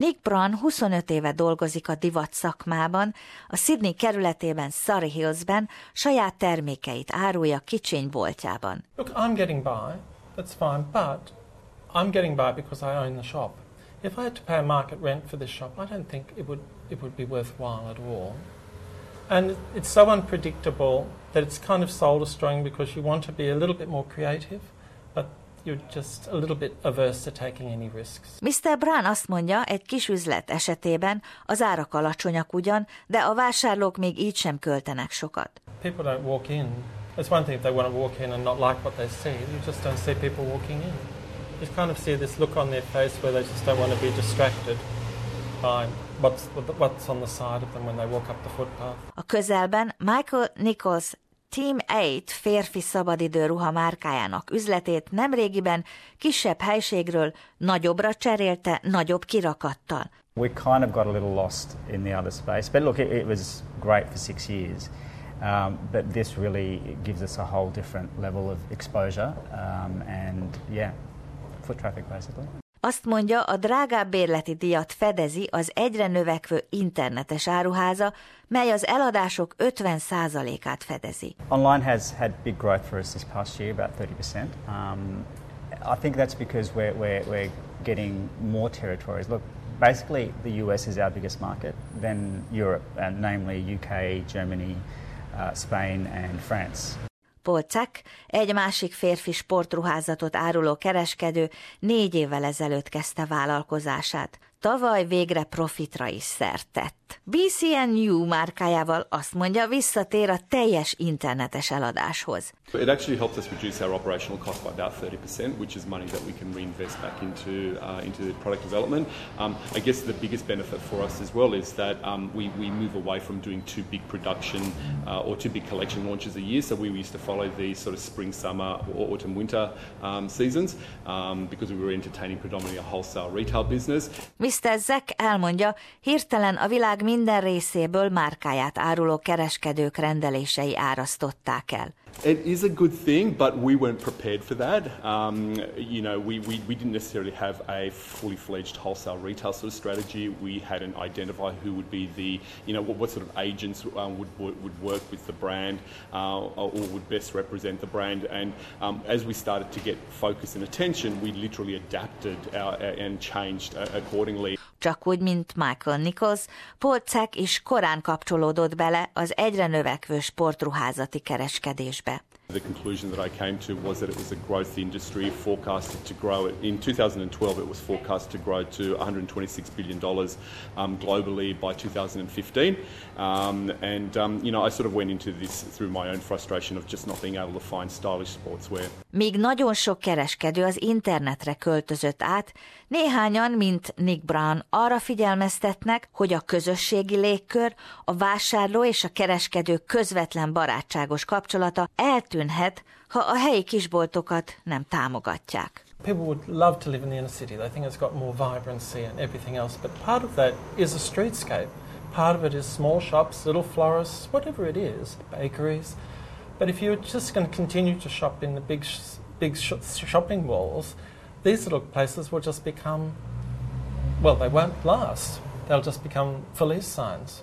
Nick Brown 25 éve dolgozik a divat szakmában, a Sydney kerületében Surrey Hillsben saját termékeit árulja kicsiny boltjában. Look, I'm getting by, that's fine, but I'm getting by because I own the shop. If I had to pay a market rent for this shop, I don't think it would, it would be worthwhile at all. And it's so unpredictable that it's kind of soul destroying because you want to be a little bit more creative, but you're just a little bit averse to taking any risks. Mr. Brown azt mondja, egy kis üzlet esetében az árak alacsonyak ugyan, de a vásárlók még így sem költenek sokat. People don't walk in. It's one thing if they want to walk in and not like what they see. You just don't see people walking in. You kind of see this look on their face where they just don't want to be distracted by what's, what's on the side of them when they walk up the footpath. A közelben Michael Nichols Team 8 férfi szabadidő ruha márkájának üzletét nemrégiben kisebb helységről nagyobbra cserélte nagyobb kirakattal. We kind of got a little lost in the other space, but look, it, it was great for six years. Um, but this really gives us a whole different level of exposure, um, and yeah, foot traffic basically. Azt mondja, a drágább bérleti díjat fedezi az egyre növekvő internetes áruháza, mely az eladások 50%-át fedezi. Online has had big growth for us this past year, about 30%. Um, I think that's because we're, we're, we're getting more territories. Look, basically the US is our biggest market, then Europe, and namely UK, Germany, uh, Spain and France. Paul Cech, egy másik férfi sportruházatot áruló kereskedő négy évvel ezelőtt kezdte vállalkozását. Tavaly végre profitra is szert tett. BCNU márkájával azt mondja, visszatér a teljes internetes eladáshoz. It actually helps us reduce our operational cost by about 30%, which is money that we can reinvest back into uh, into the product development. Um, I guess the biggest benefit for us as well is that um, we, we move away from doing two big production uh, or two big collection launches a year. So we used to follow the sort of spring, summer, or autumn, winter um, seasons um, because we were entertaining predominantly a wholesale retail business. Mr. Zek elmondja, hirtelen a világ minden részéből márkáját áruló kereskedők rendelései árasztották el. It is a good thing, but we weren't prepared for that. Um, you know, we, we, we didn't necessarily have a fully fledged wholesale retail sort of strategy. We hadn't identified who would be the, you know, what, what sort of agents um, would, would work with the brand uh, or would best represent the brand. And um, as we started to get focus and attention, we literally adapted our, and changed uh, accordingly. Csak úgy, mint Michael Nichols, Polcek is korán kapcsolódott bele az egyre növekvő sportruházati kereskedésbe. Schwäbisch The conclusion that I came to was that it was a growth industry forecasted to grow. In 2012, it was forecast to grow to $126 billion um, globally by 2015. Um, and, um, you know, I sort of went into this through my own frustration of just not being able to find stylish sportswear. Míg nagyon sok kereskedő az internetre költözött át, néhányan, mint Nick Brown, arra figyelmeztetnek, hogy a közösségi légkör, a vásárló és a kereskedő közvetlen barátságos kapcsolata ha a helyi kisboltokat nem támogatják. People would love to live in the inner city. They think it's got more vibrancy and everything else. But part of that is a streetscape. Part of it is small shops, little florists, whatever it is, bakeries. But if you're just going to continue to shop in the big, big shopping malls, these little places will just become, well, they won't last. They'll just become lease signs.